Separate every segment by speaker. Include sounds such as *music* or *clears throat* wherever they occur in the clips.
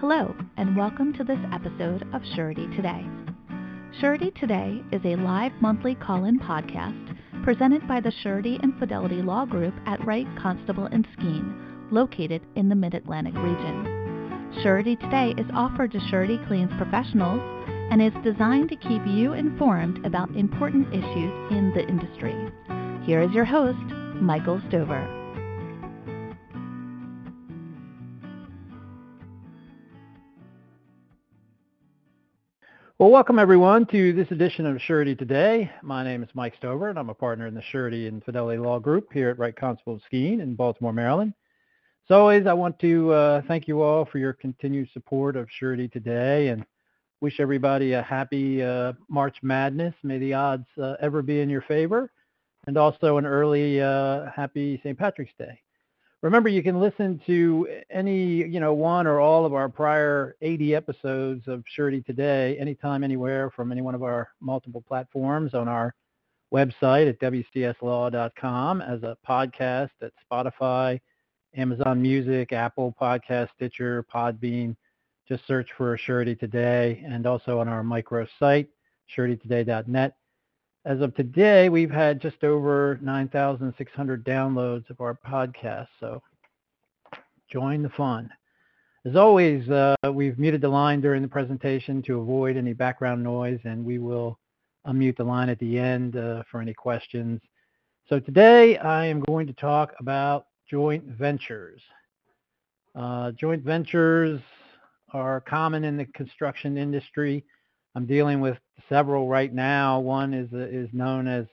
Speaker 1: Hello, and welcome to this episode of Surety Today. Surety Today is a live monthly call in podcast presented by the Surety and Fidelity Law Group at Wright Constable and Skeen, located in the Mid Atlantic region. Surety Today is offered to Surety Claims professionals and is designed to keep you informed about important issues in the industry. Here is your host, Michael Stover.
Speaker 2: Well, welcome everyone to this edition of Surety Today. My name is Mike Stover, and I'm a partner in the Surety and Fidelity Law Group here at Wright Constable Skeen in Baltimore, Maryland. As always, I want to uh, thank you all for your continued support of Surety Today and wish everybody a happy uh, March Madness. May the odds uh, ever be in your favor, and also an early uh, happy St. Patrick's Day. Remember, you can listen to any, you know, one or all of our prior 80 episodes of Surety Today, anytime, anywhere, from any one of our multiple platforms on our website at wcslaw.com as a podcast at Spotify, Amazon Music, Apple Podcast, Stitcher, Podbean. Just search for Surety Today and also on our micro site, suretytoday.net. As of today, we've had just over 9,600 downloads of our podcast, so join the fun. As always, uh, we've muted the line during the presentation to avoid any background noise, and we will unmute the line at the end uh, for any questions. So today I am going to talk about joint ventures. Uh, joint ventures are common in the construction industry. I'm dealing with several right now. One is is known as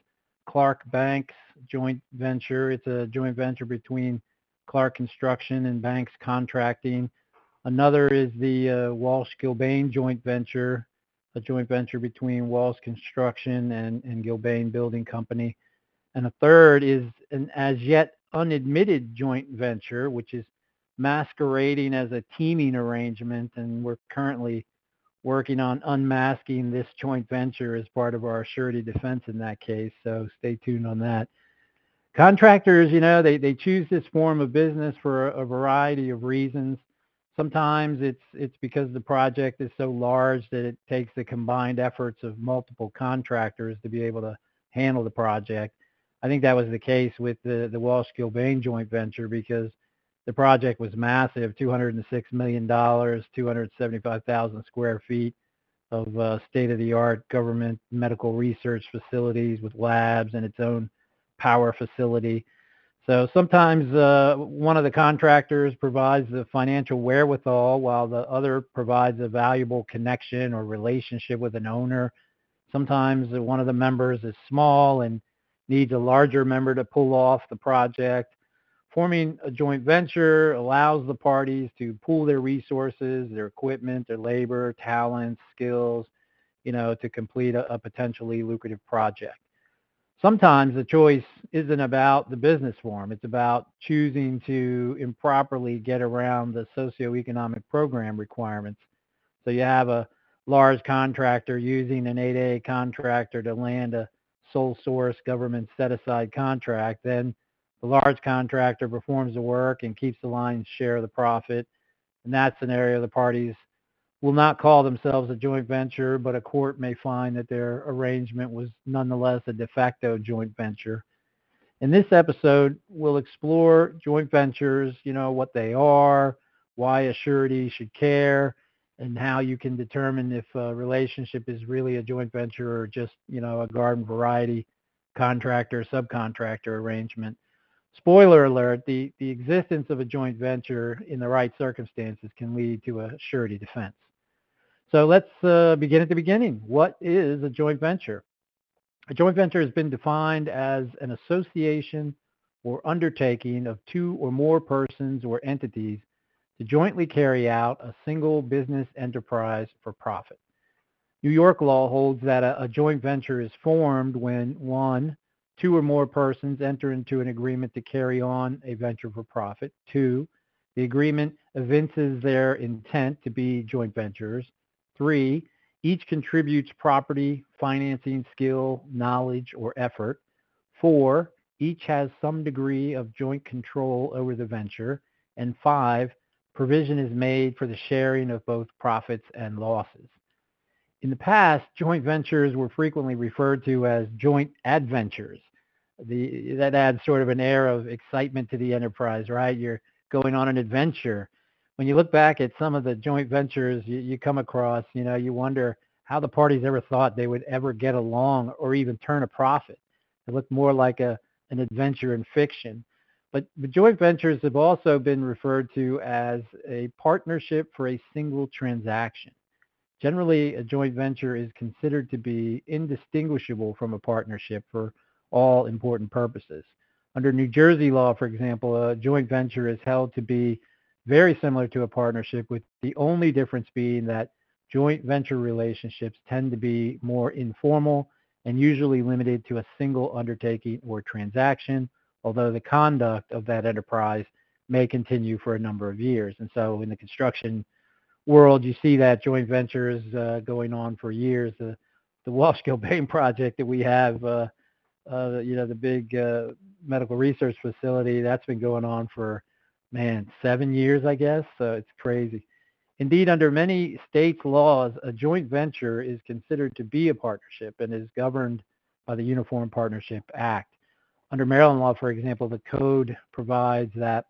Speaker 2: Clark Banks joint venture. It's a joint venture between Clark Construction and Banks Contracting. Another is the uh, Walsh Gilbane joint venture, a joint venture between Walsh Construction and, and Gilbane Building Company. And a third is an as yet unadmitted joint venture, which is masquerading as a teaming arrangement, and we're currently working on unmasking this joint venture as part of our surety defense in that case. So stay tuned on that. Contractors, you know, they, they choose this form of business for a, variety of reasons. Sometimes it's it's because the project is so large that it takes the combined efforts of multiple contractors to be able to handle the project. I think that was the case with the, the Walsh Gilbane joint venture because the project was massive, $206 million, 275,000 square feet of uh, state-of-the-art government medical research facilities with labs and its own power facility. So sometimes uh, one of the contractors provides the financial wherewithal while the other provides a valuable connection or relationship with an owner. Sometimes one of the members is small and needs a larger member to pull off the project. Forming a joint venture allows the parties to pool their resources, their equipment, their labor, talents, skills, you know, to complete a, a potentially lucrative project. Sometimes the choice isn't about the business form. It's about choosing to improperly get around the socioeconomic program requirements. So you have a large contractor using an 8A contractor to land a sole source government set aside contract, then the large contractor performs the work and keeps the lion's share of the profit. In that scenario, the parties will not call themselves a joint venture, but a court may find that their arrangement was nonetheless a de facto joint venture. In this episode, we'll explore joint ventures, you know, what they are, why a surety should care, and how you can determine if a relationship is really a joint venture or just, you know, a garden variety contractor subcontractor arrangement spoiler alert, the, the existence of a joint venture in the right circumstances can lead to a surety defense. So let's uh, begin at the beginning. What is a joint venture? A joint venture has been defined as an association or undertaking of two or more persons or entities to jointly carry out a single business enterprise for profit. New York law holds that a, a joint venture is formed when one, two or more persons enter into an agreement to carry on a venture for profit. Two, the agreement evinces their intent to be joint ventures. Three, each contributes property, financing, skill, knowledge, or effort. Four, each has some degree of joint control over the venture. And five, provision is made for the sharing of both profits and losses. In the past, joint ventures were frequently referred to as joint adventures. The, that adds sort of an air of excitement to the enterprise, right? You're going on an adventure. When you look back at some of the joint ventures you, you come across, you know, you wonder how the parties ever thought they would ever get along or even turn a profit. It looked more like a an adventure in fiction. But, but joint ventures have also been referred to as a partnership for a single transaction. Generally, a joint venture is considered to be indistinguishable from a partnership for all important purposes. Under New Jersey law, for example, a joint venture is held to be very similar to a partnership, with the only difference being that joint venture relationships tend to be more informal and usually limited to a single undertaking or transaction, although the conduct of that enterprise may continue for a number of years. And so in the construction world, you see that joint ventures uh, going on for years. The, the Walsh *laughs* Gilbane project that we have, uh, uh, you know, the big uh, medical research facility, that's been going on for, man, seven years, I guess. So it's crazy. Indeed, under many states' laws, a joint venture is considered to be a partnership and is governed by the Uniform Partnership Act. Under Maryland law, for example, the code provides that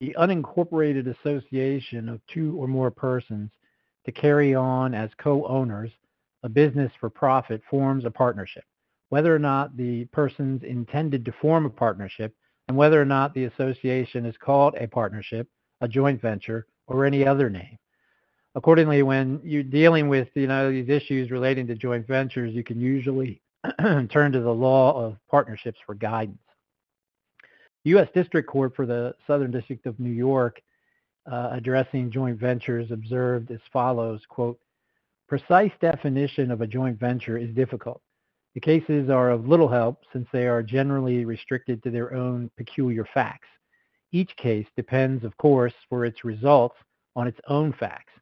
Speaker 2: the unincorporated association of two or more persons to carry on as co-owners a business for profit forms a partnership. Whether or not the persons intended to form a partnership and whether or not the association is called a partnership, a joint venture, or any other name. Accordingly, when you're dealing with you know these issues relating to joint ventures, you can usually *clears throat* turn to the law of partnerships for guidance. U.S. District Court for the Southern District of New York, uh, addressing joint ventures, observed as follows: "Quote: Precise definition of a joint venture is difficult. The cases are of little help since they are generally restricted to their own peculiar facts. Each case depends, of course, for its results on its own facts.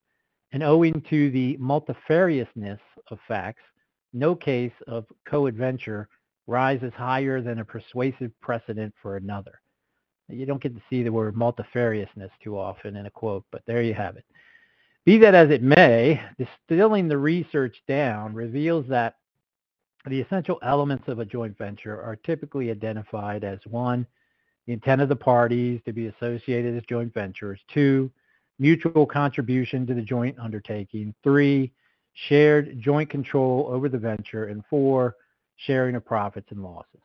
Speaker 2: And owing to the multifariousness of facts, no case of co-adventure rises higher than a persuasive precedent for another. You don't get to see the word multifariousness too often in a quote, but there you have it. Be that as it may, distilling the research down reveals that the essential elements of a joint venture are typically identified as one, the intent of the parties to be associated as joint ventures. Two, mutual contribution to the joint undertaking. Three, shared joint control over the venture. And four, sharing of profits and losses.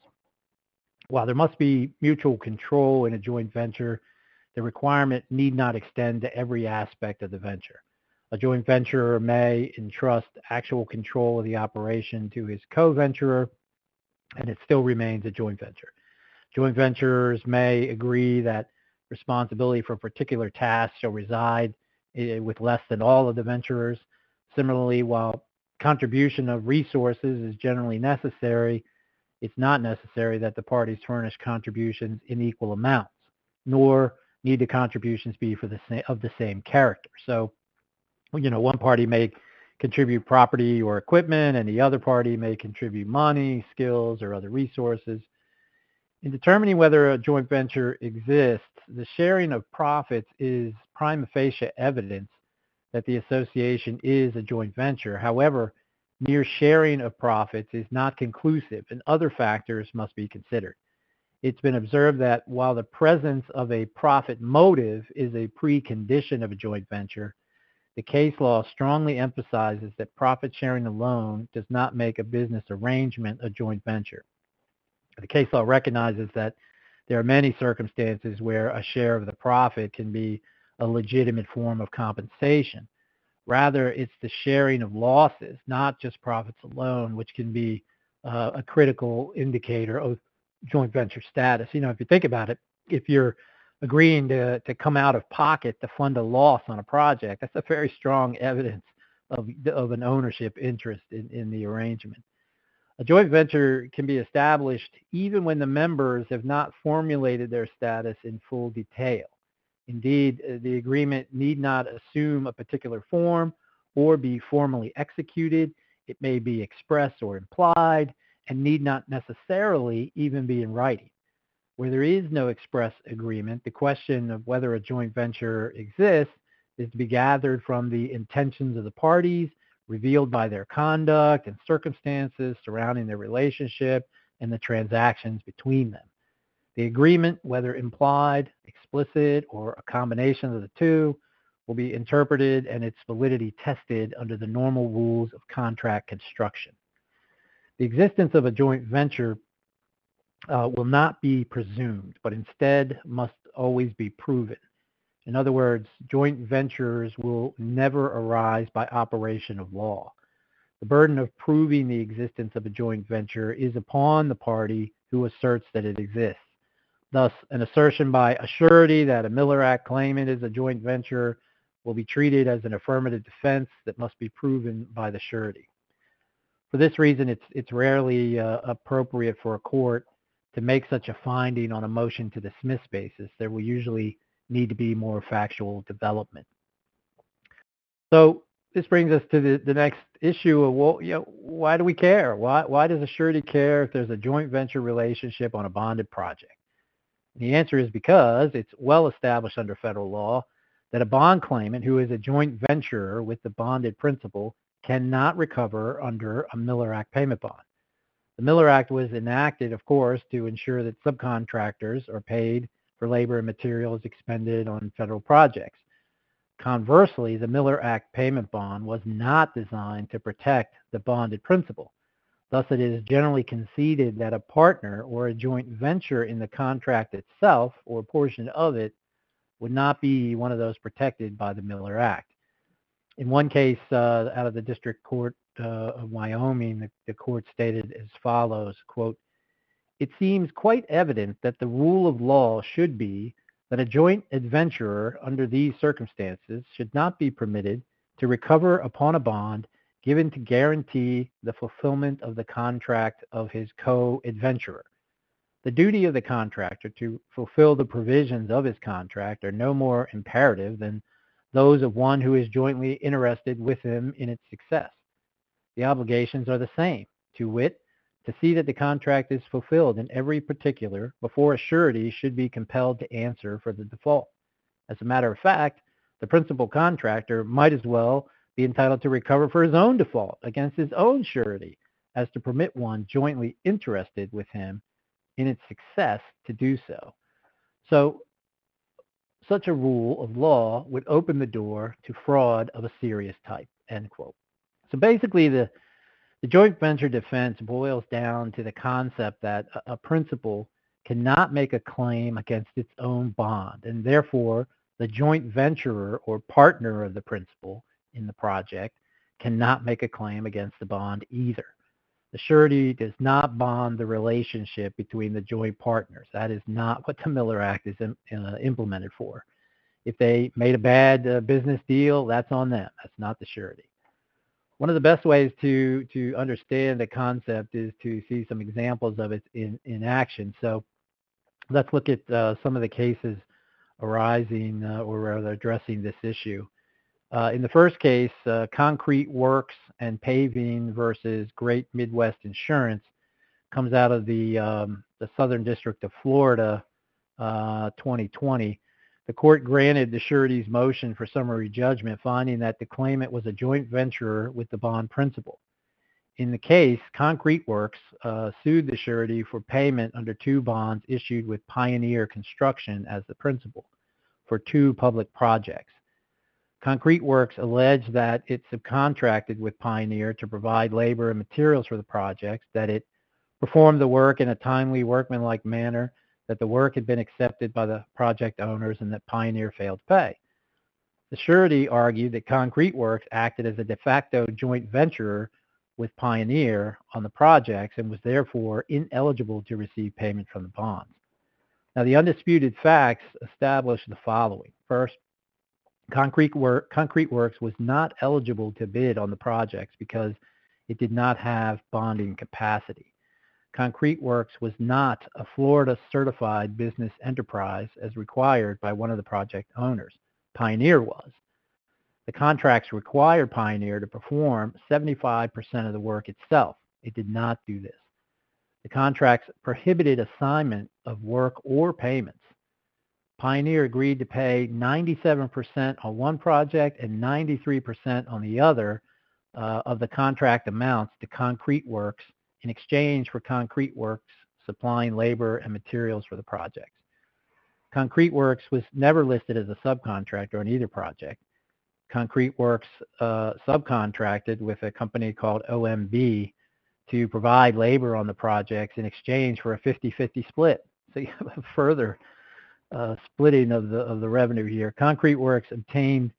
Speaker 2: While there must be mutual control in a joint venture, the requirement need not extend to every aspect of the venture. A joint venturer may entrust actual control of the operation to his co-venturer, and it still remains a joint venture. Joint venturers may agree that responsibility for a particular task shall reside eh, with less than all of the venturers. Similarly, while contribution of resources is generally necessary, it's not necessary that the parties furnish contributions in equal amounts, nor need the contributions be for the of the same character. So, you know, one party may contribute property or equipment, and the other party may contribute money, skills, or other resources. In determining whether a joint venture exists, the sharing of profits is prima facie evidence that the association is a joint venture. However, mere sharing of profits is not conclusive and other factors must be considered. It's been observed that while the presence of a profit motive is a precondition of a joint venture, the case law strongly emphasizes that profit sharing alone does not make a business arrangement a joint venture the case law recognizes that there are many circumstances where a share of the profit can be a legitimate form of compensation. Rather, it's the sharing of losses, not just profits alone, which can be uh, a critical indicator of joint venture status. You know, if you think about it, if you're agreeing to, to come out of pocket to fund a loss on a project, that's a very strong *laughs* evidence of, of an ownership interest in, in the arrangement. A joint venture can be established even when the members have not formulated their status in full detail. Indeed, uh, the agreement need not assume a particular form or be formally executed. It may be expressed or implied and need not necessarily even be in writing. Where there is no express agreement, the question of whether a joint venture exists is to be gathered from the intentions of the parties revealed by their conduct and circumstances surrounding their relationship and the transactions between them. The agreement, whether implied, explicit, or a combination of the two, will be interpreted and its validity tested under the normal rules of contract construction. The existence of a joint venture uh, will not be presumed, but instead must always be proven. In other words, joint ventures will never arise by operation of law. The burden of proving the existence of a joint venture is upon the party who asserts that it exists. Thus, an assertion by a surety that a Miller Act claimant is a joint venture will be treated as an affirmative defense that must be proven by the surety. For this reason, it's, it's rarely uh, appropriate for a court to make such a finding on a motion to dismiss basis. There will usually need to be more factual development. So this brings us to the, the next issue of well, you know, why do we care? Why why does a surety care if there's a joint venture relationship on a bonded project? The answer is because it's well established under federal law that a bond claimant who is a joint venturer with the bonded principal cannot recover under a Miller Act payment bond. The Miller Act was enacted, of course, to ensure that subcontractors are paid for labor and materials expended on federal projects. Conversely, the Miller Act payment bond was not designed to protect the bonded principal. Thus, it is generally conceded that a partner or a joint venture in the contract itself or a portion of it would not be one of those protected by the Miller Act. In one case uh, out of the District Court Uh, of Wyoming, the, the court stated as follows, quote, it seems quite evident that the rule of law should be that a joint adventurer under these circumstances should not be permitted to recover upon a bond given to guarantee the fulfillment of the contract of his co-adventurer. The duty of the contractor to fulfill the provisions of his contract are no more imperative than those of one who is jointly interested with him in its success. The obligations are the same, to wit, to see that the contract is fulfilled in every particular before a surety should be compelled to answer for the default. As a matter of fact, the principal contractor might as well be entitled to recover for his own default against his own surety as to permit one jointly interested with him in its success to do so. So such a rule of law would open the door to fraud of a serious type, end quote. So basically the the joint venture defense boils down to the concept that a, a principal cannot make a claim against its own bond, and therefore the joint venturer or partner of the principal in the project cannot make a claim against the bond either. The surety does not bond the relationship between the joint partners. That is not what the Miller Act is uh, implemented for. If they made a bad uh, business deal, that's on them. That's not the surety one of the best ways to to understand the concept is to see some examples of it in in action. So let's look at uh, some of the cases arising uh, or rather addressing this issue. Uh, in the first case, uh, concrete works and paving versus Great Midwest Insurance comes out of the um, the Southern District of Florida, 2020. The court granted the surety's motion for summary judgment, finding that the claimant was a joint venturer with the bond principal. In the case, Concrete Works uh, sued the surety for payment under two bonds issued with Pioneer Construction as the principal for two public projects. Concrete Works alleged that it subcontracted with Pioneer to provide labor and materials for the projects, that it performed the work in a timely, workmanlike manner, that the work had been accepted by the project owners and that Pioneer failed to pay. The surety argued that Concrete Works acted as a de facto joint venturer with Pioneer on the projects and was therefore ineligible to receive payment from the bonds. Now, the undisputed facts establish the following. First, Concrete, Work, Concrete Works was not eligible to bid on the projects because it did not have bonding capacity. Concrete Works was not a Florida certified business enterprise as required by one of the project owners. Pioneer was. The contracts required Pioneer to perform 75% of the work itself. It did not do this. The contracts prohibited assignment of work or payments. Pioneer agreed to pay 97% on one project and 93% on the other uh, of the contract amounts to Concrete Works in exchange for Concrete Works supplying labor and materials for the projects. Concrete Works was never listed as a subcontractor on either project. Concrete Works uh, subcontracted with a company called OMB to provide labor on the projects in exchange for a 50-50 split. So you have a further uh, splitting of the of the revenue here. Concrete Works obtained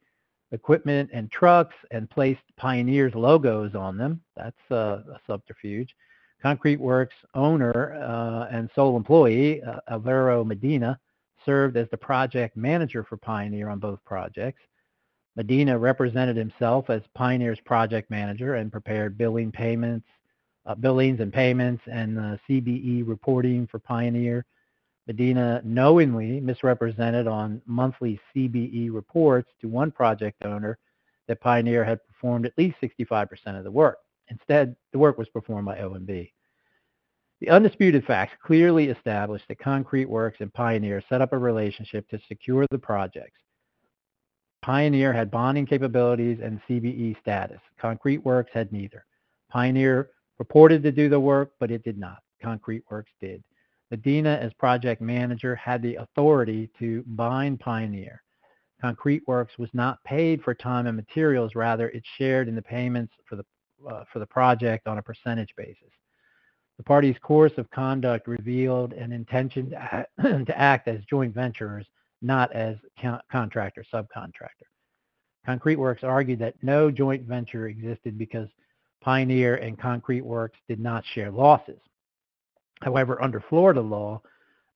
Speaker 2: equipment and trucks and placed Pioneer's logos on them. That's uh, a subterfuge. Concrete Works owner uh, and sole employee, uh, Alvaro Medina, served as the project manager for Pioneer on both projects. Medina represented himself as Pioneer's project manager and prepared billing payments, uh, billings and payments and uh, CBE reporting for Pioneer. Medina knowingly misrepresented on monthly CBE reports to one project owner that Pioneer had performed at least 65% of the work. Instead, the work was performed by OMB. The undisputed facts clearly establish that Concrete Works and Pioneer set up a relationship to secure the projects. Pioneer had bonding capabilities and CBE status. Concrete Works had neither. Pioneer purported to do the work, but it did not. Concrete Works did. Medina, as project manager, had the authority to bind Pioneer. Concrete Works was not paid for time and materials, rather it shared in the payments for the, uh, for the project on a percentage basis. The parties' course of conduct revealed an intention to act, *clears throat* to act as joint venturers, not as contractor subcontractor. Concrete Works argued that no joint venture existed because Pioneer and Concrete Works did not share losses. However, under Florida law,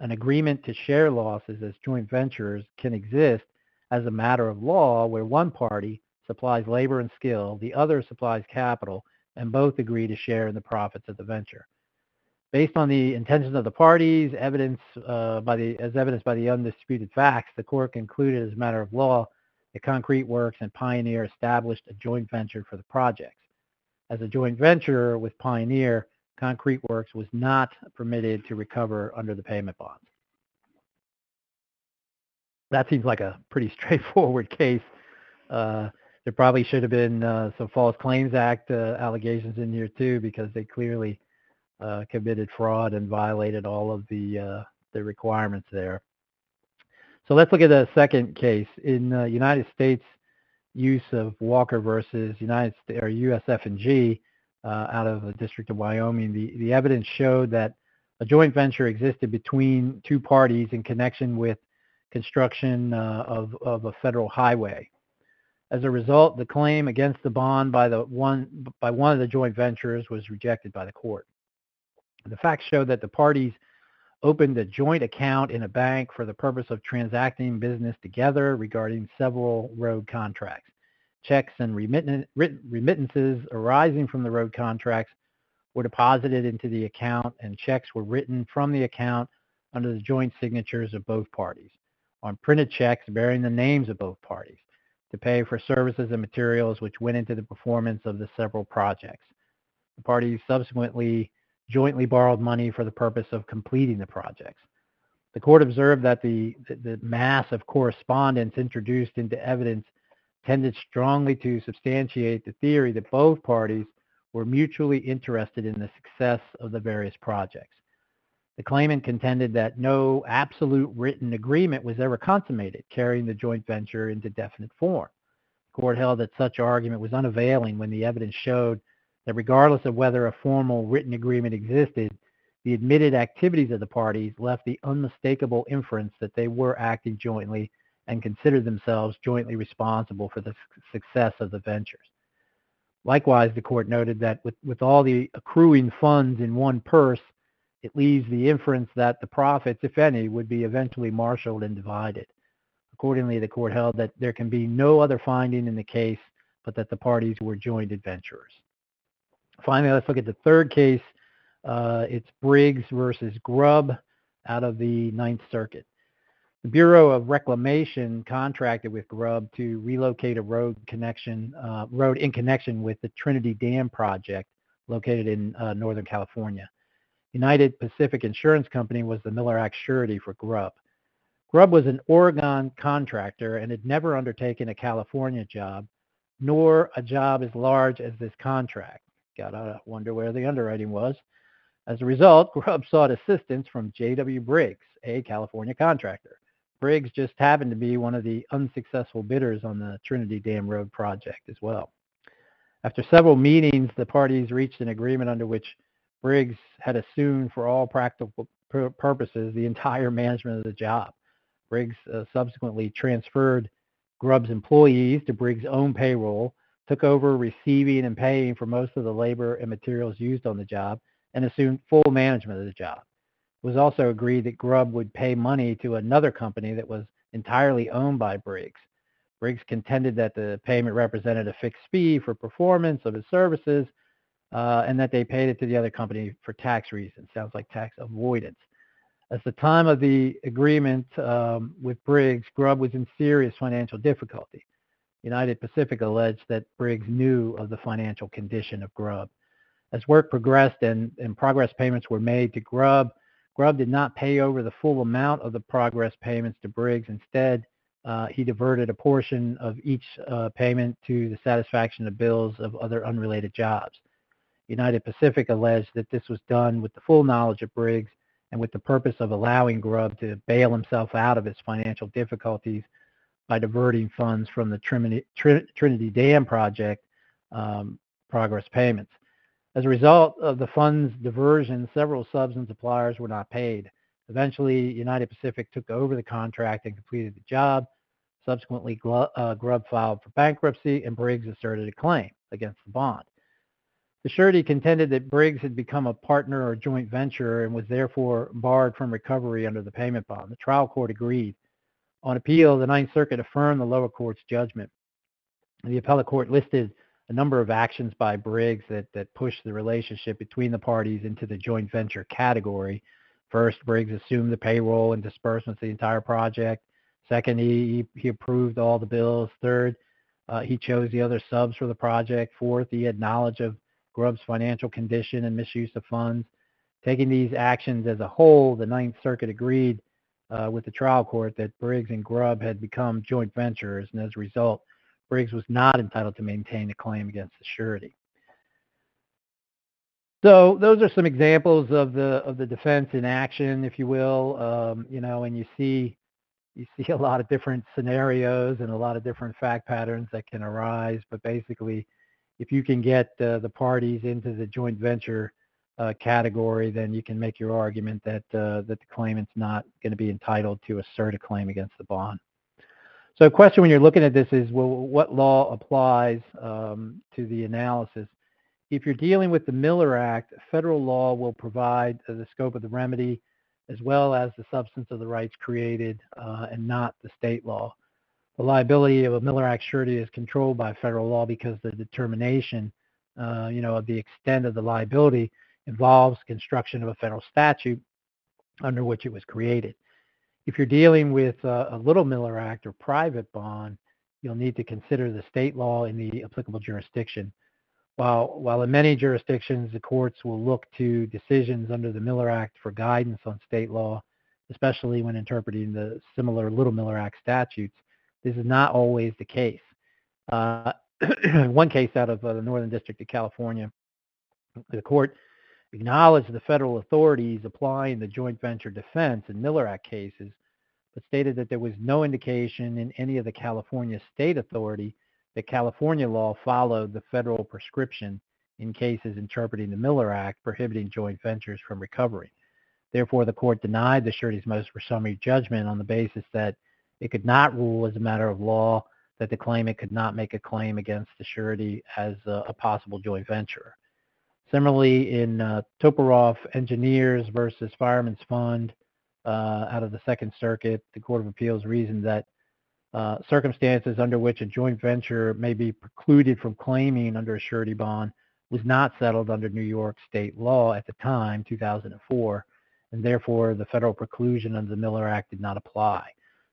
Speaker 2: an agreement to share losses as joint venturers can exist as a matter of law where one party supplies labor and skill, the other supplies capital, and both agree to share in the profits of the venture. Based on the intentions of the parties, evidence uh, by the, as evidenced by the undisputed facts, the court concluded as a matter of law that Concrete Works and Pioneer established a joint venture for the projects. As a joint venture with Pioneer, Concrete Works was not permitted to recover under the payment bonds. That seems like a pretty *laughs* straightforward case. Uh, there probably should have been uh, some False Claims Act uh, allegations in here too, because they clearly uh, committed fraud and violated all of the uh, the requirements there. So let's look at the second case in the United States use of Walker versus United States or USF&G uh, out of the District of Wyoming, the, the evidence showed that a joint venture existed between two parties in connection with construction uh, of, of a federal highway. As a result, the claim against the bond by the one by one of the joint ventures was rejected by the court. The facts show that the parties opened a joint account in a bank for the purpose of transacting business together regarding several road contracts. Checks and remittances arising from the road contracts were deposited into the account and checks were written from the account under the joint signatures of both parties. On printed checks bearing the names of both parties to pay for services and materials which went into the performance of the several projects. The parties subsequently jointly borrowed money for the purpose of completing the projects. The court observed that the, the, mass of correspondence introduced into evidence tended strongly to substantiate the theory that both parties were mutually interested in the success of the various projects. The claimant contended that no absolute written agreement was ever consummated, carrying the joint venture into definite form. The court held that such argument was unavailing when the evidence showed that regardless of whether a formal written agreement existed, the admitted activities of the parties left the unmistakable inference that they were acting jointly and considered themselves jointly responsible for the success of the ventures. Likewise, the court noted that with, with all the accruing funds in one purse, it leaves the inference that the profits, if any, would be eventually marshaled and divided. Accordingly, the court held that there can be no other finding in the case but that the parties were joint adventurers. Finally, let's look at the third case. Uh, it's Briggs versus Grubb out of the Ninth Circuit. The Bureau of Reclamation contracted with Grubb to relocate a road connection, uh, road in connection with the Trinity Dam project located in uh, Northern California. United Pacific Insurance Company was the Miller Act surety for Grubb. Grubb was an Oregon contractor and had never undertaken a California job, nor a job as large as this contract. Gotta wonder where the underwriting was. As a result, *laughs* Grubb sought assistance from J.W. Briggs, a California contractor. Briggs just happened to be one of the unsuccessful bidders on the Trinity Dam Road project as well. After several meetings, the parties reached an agreement under which Briggs had assumed for all practical purposes the entire management of the job. Briggs uh, subsequently transferred Grubb's employees to Briggs' own payroll, took over receiving and paying for most of the labor and materials used on the job, and assumed full management of the job. It was also agreed that Grubb would pay money to another company that was entirely owned by Briggs. Briggs contended that the payment represented a fixed fee for performance of his services uh, and that they paid it to the other company for tax reasons. Sounds like tax avoidance. At the time of the agreement um, with Briggs, Grubb was in serious financial difficulty. United Pacific alleged that Briggs knew of the financial condition of Grubb. As work progressed and, and progress payments were made to Grubb, Grubb did not pay over the full amount of the progress payments to Briggs. Instead, uh, he diverted a portion of each uh, payment to the satisfaction of bills of other unrelated jobs. United Pacific alleged that this was done with the full knowledge of Briggs and with the purpose of allowing Grubb to bail himself out of his financial difficulties by diverting funds from the Trinity, Trinity Dam project um, progress payments. As a result of the funds diversion, several subs and suppliers were not paid. Eventually, United Pacific took over the contract and completed the job. Subsequently, uh, Grubb filed for bankruptcy and Briggs asserted a claim against the bond. The surety contended that Briggs had become a partner or joint venture and was therefore barred from recovery under the payment bond. The trial court agreed. On appeal, the Ninth Circuit affirmed the lower court's judgment. The appellate court listed a number of actions by Briggs that, that pushed the relationship between the parties into the joint venture category. First, Briggs assumed the payroll and disbursements of the entire project. Second, he, he approved all the bills. Third, uh, he chose the other subs for the project. Fourth, he had knowledge of Grubb's financial condition and misuse of funds. Taking these actions as a whole, the Ninth Circuit agreed uh, with the trial court that Briggs and Grubb had become joint ventures, and as a result, Briggs was not entitled to maintain a claim against the surety. So those are some examples of the of the defense in action, if you will. Um, you know, and you see you see a lot of different scenarios and a lot of different fact patterns that can arise. But basically, if you can get uh, the parties into the joint venture uh, category, then you can make your argument that uh, that the claimant's not going to be entitled to assert a claim against the bond. So, a question when you're looking at this is, well, what law applies um, to the analysis? If you're dealing with the Miller Act, federal law will provide the scope of the remedy as well as the substance of the rights created uh, and not the state law the liability of a Miller Act surety is controlled by federal law because the determination, uh, you know, of the extent of the liability involves construction of a federal statute under which it was created. If you're dealing with a, a little Miller Act or private bond, you'll need to consider the state law in the applicable jurisdiction. While, while in many jurisdictions, the courts will look to decisions under the Miller Act for guidance on state law, especially when interpreting the similar Little Miller Act statutes, this is not always the case. Uh, *clears throat* one case out of uh, the Northern District of California, the court acknowledged the federal authorities applying the joint venture defense in Miller Act cases, but stated that there was no indication in any of the California state authority that California law followed the federal prescription in cases interpreting the Miller Act prohibiting joint ventures from recovery. Therefore, the court denied the surety's motion for summary judgment on the basis that it could not rule as a matter of law that the claimant could not make a claim against the surety as a, a possible joint venture. Similarly, in uh, Toporoff Engineers versus Fireman's Fund uh, out of the Second Circuit, the Court of Appeals reasoned that uh, circumstances under which a joint venture may be precluded from claiming under a surety bond was not settled under New York state law at the time, 2004, and therefore the federal preclusion under the Miller Act did not apply.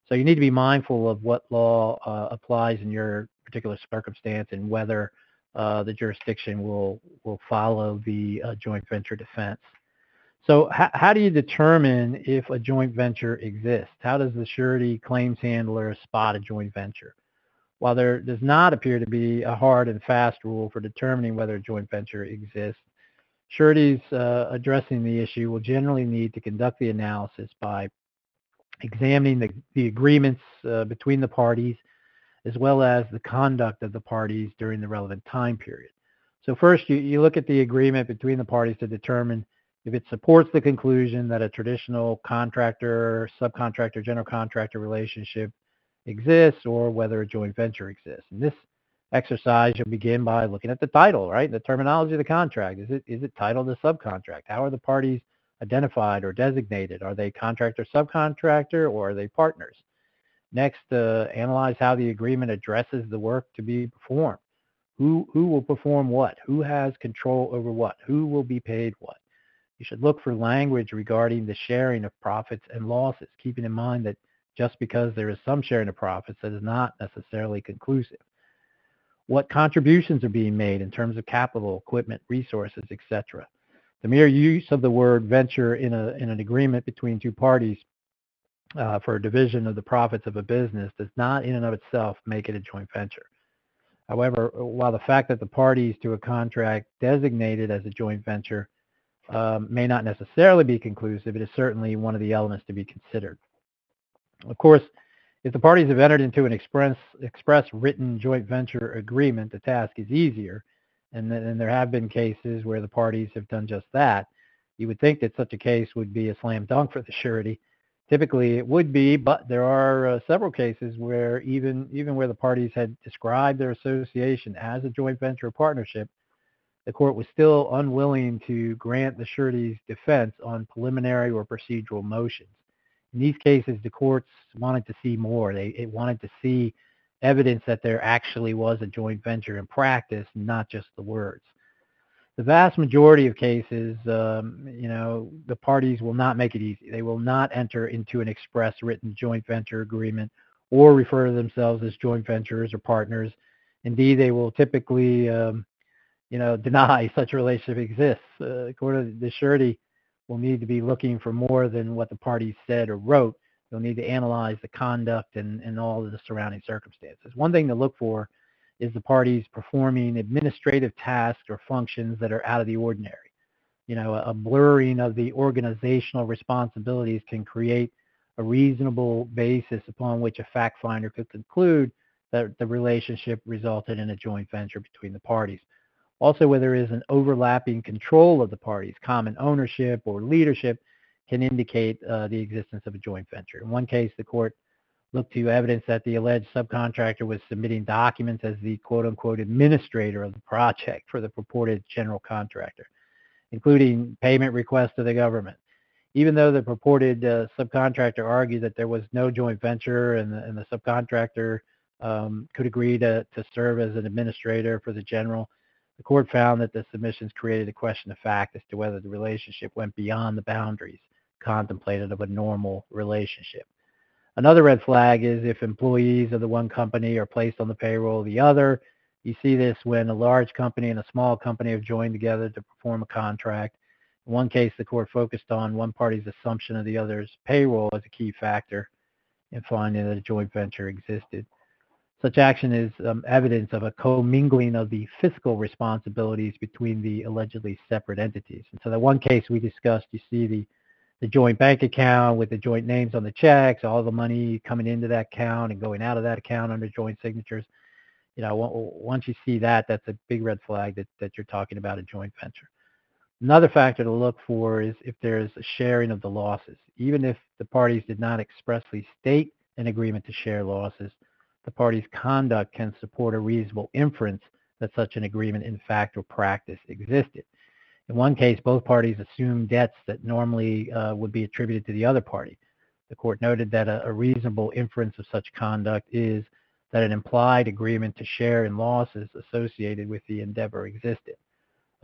Speaker 2: So you need to be mindful of what law uh, applies in your particular circumstance and whether uh, the jurisdiction will will follow the uh, joint venture defense. So how, how do you determine if a joint venture exists? How does the surety claims handler spot a joint venture? While there does not appear to be a hard and fast rule for determining whether a joint venture exists, sureties uh, addressing the issue will generally need to conduct the analysis by examining the, the agreements uh, between the parties as well as the conduct of the parties during the relevant time period. So first, you, you look at the agreement between the parties to determine if it supports the conclusion that a traditional contractor, subcontractor, general contractor relationship exists or whether a joint venture exists. And this exercise, you'll begin by looking at the title, right? The terminology of the contract. Is it is it titled a subcontract? How are the parties identified or designated? Are they contractor, subcontractor, or are they partners? Next, uh, analyze how the agreement addresses the work to be performed. Who who will perform what? Who has control over what? Who will be paid what? You should look for language regarding the sharing of profits and losses, keeping in mind that just because there is some sharing of profits, that is not necessarily conclusive. What contributions are being made in terms of capital, equipment, resources, etc. The mere use of the word venture in, a, in an agreement between two parties uh, for a division of the profits of a business does not in and of itself make it a joint venture. However, while the fact that the parties to a contract designated as a joint venture um, may not necessarily be conclusive, it is certainly one of the elements to be considered. Of course, if the parties have entered into an express, express written joint venture agreement, the task is easier, and, and there have been cases where the parties have done just that. You would think that such a case would be a slam dunk for the surety. Typically, it would be, but there are uh, several cases where even even where the parties had described their association as a joint venture partnership, the court was still unwilling to grant the surety's defense on preliminary or procedural motions. In these cases, the courts wanted to see more. They wanted to see evidence that there actually was a joint venture in practice, not just the words. The vast majority of cases, um, you know, the parties will not make it easy. They will not enter into an express written joint venture agreement or refer to themselves as joint ventures or partners. Indeed, they will typically um, you know, *laughs* deny such a relationship exists. Uh, according to the surety, will need to be looking for more than what the parties said or wrote. They'll need to analyze the conduct and, and all of the surrounding circumstances. One thing to look for is the parties performing administrative tasks or functions that are out of the ordinary. You know, a, a blurring of the organizational responsibilities can create a reasonable basis upon which a fact finder could conclude that the relationship resulted in a joint venture between the parties. Also, where there is an overlapping control of the parties, common ownership or leadership can indicate uh, the existence of a joint venture. In one case, the court looked to evidence that the alleged subcontractor was submitting documents as the quote unquote administrator of the project for the purported general contractor, including payment requests to the government. Even though the purported uh, subcontractor argued that there was no joint venture and the, and the subcontractor um, could agree to, to serve as an administrator for the general, the court found that the submissions created a question of fact as to whether the relationship went beyond the boundaries contemplated of a normal relationship. Another red flag is if employees of the one company are placed on the payroll of the other. You see this when a large company and a small company have joined together to perform a contract. In one case, the court focused on one party's assumption of the other's payroll as a key factor in finding that a joint venture existed. Such action is um, evidence of a commingling of the fiscal responsibilities between the allegedly separate entities. And so the one case we discussed, you see the, the joint bank account with the joint names on the checks, all the money coming into that account and going out of that account under joint signatures. You know, once you see that, that's a big red flag that, that you're talking about a joint venture. Another factor to look for is if there's a sharing of the losses. Even if the parties did not expressly state an agreement to share losses, the party's conduct can support a reasonable inference that such an agreement in fact or practice existed. In one case, both parties assumed debts that normally uh, would be attributed to the other party. The court noted that a, a reasonable inference of such conduct is that an implied agreement to share in losses associated with the endeavor existed.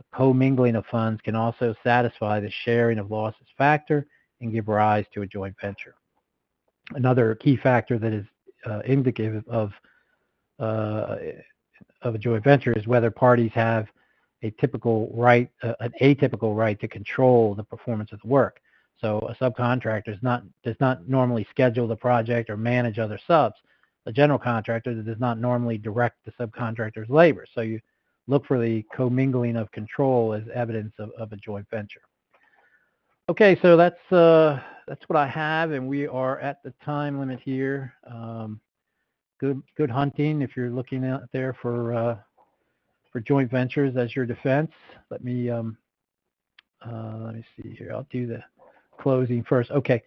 Speaker 2: A commingling of funds can also satisfy the sharing of losses factor and give rise to a joint venture. Another key factor that is uh, indicative of uh, of a joint venture is whether parties have a typical right, uh, an atypical right to control the performance of the work. So a subcontractor is not, does not normally schedule the project or manage other subs. A general contractor does not normally direct the subcontractor's labor. So you look for the commingling of control as evidence of, of a joint venture. Okay, so that's uh, that's what I have, and we are at the time limit here. Um, good good hunting if you're looking out there for uh, for joint ventures as your defense. Let me um, uh, let me see here. I'll do the closing first. Okay.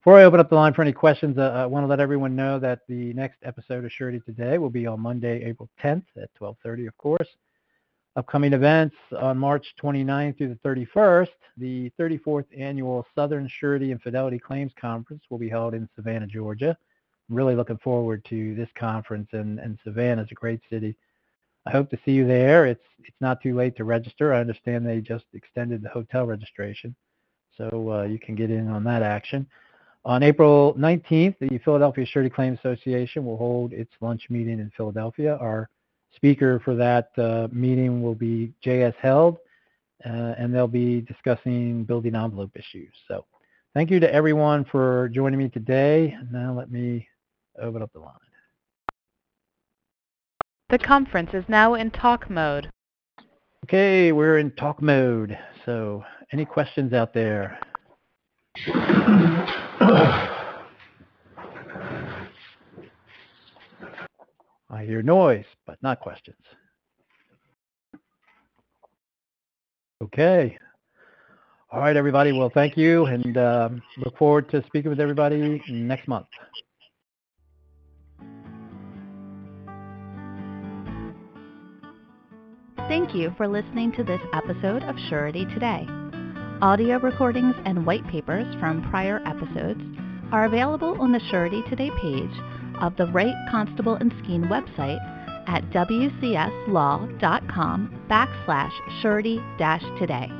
Speaker 2: Before I open up the line for any questions, uh, I want to let everyone know that the next episode of Surety Today will be on Monday, April 10th at 12:30, of course. Upcoming events on March 29th through the 31st, the 34th annual Southern Surety and Fidelity Claims Conference will be held in Savannah, Georgia. I'm really looking forward to this conference, and, and Savannah is a great city. I hope to see you there. It's it's not too late to register. I understand they just extended the hotel registration, so uh, you can get in on that action. On April 19th, the Philadelphia Surety Claims Association will hold its lunch meeting in Philadelphia. Our speaker for that uh, meeting will be J.S. Held, uh, and they'll be discussing building envelope issues. So thank you to everyone for joining me today. Now let me open up the line.
Speaker 1: The conference is now in talk mode.
Speaker 2: Okay, we're in talk mode. So any questions out there? I hear noise, but not questions. Okay. All right, everybody. Well, thank you, and um, look forward to speaking with everybody next month.
Speaker 1: Thank you for listening to this episode of Surety Today. Audio recordings and white papers from prior episodes are available on the Surety Today page of the Wright Constable and Skeen website at wcslaw.com backslash surety-today.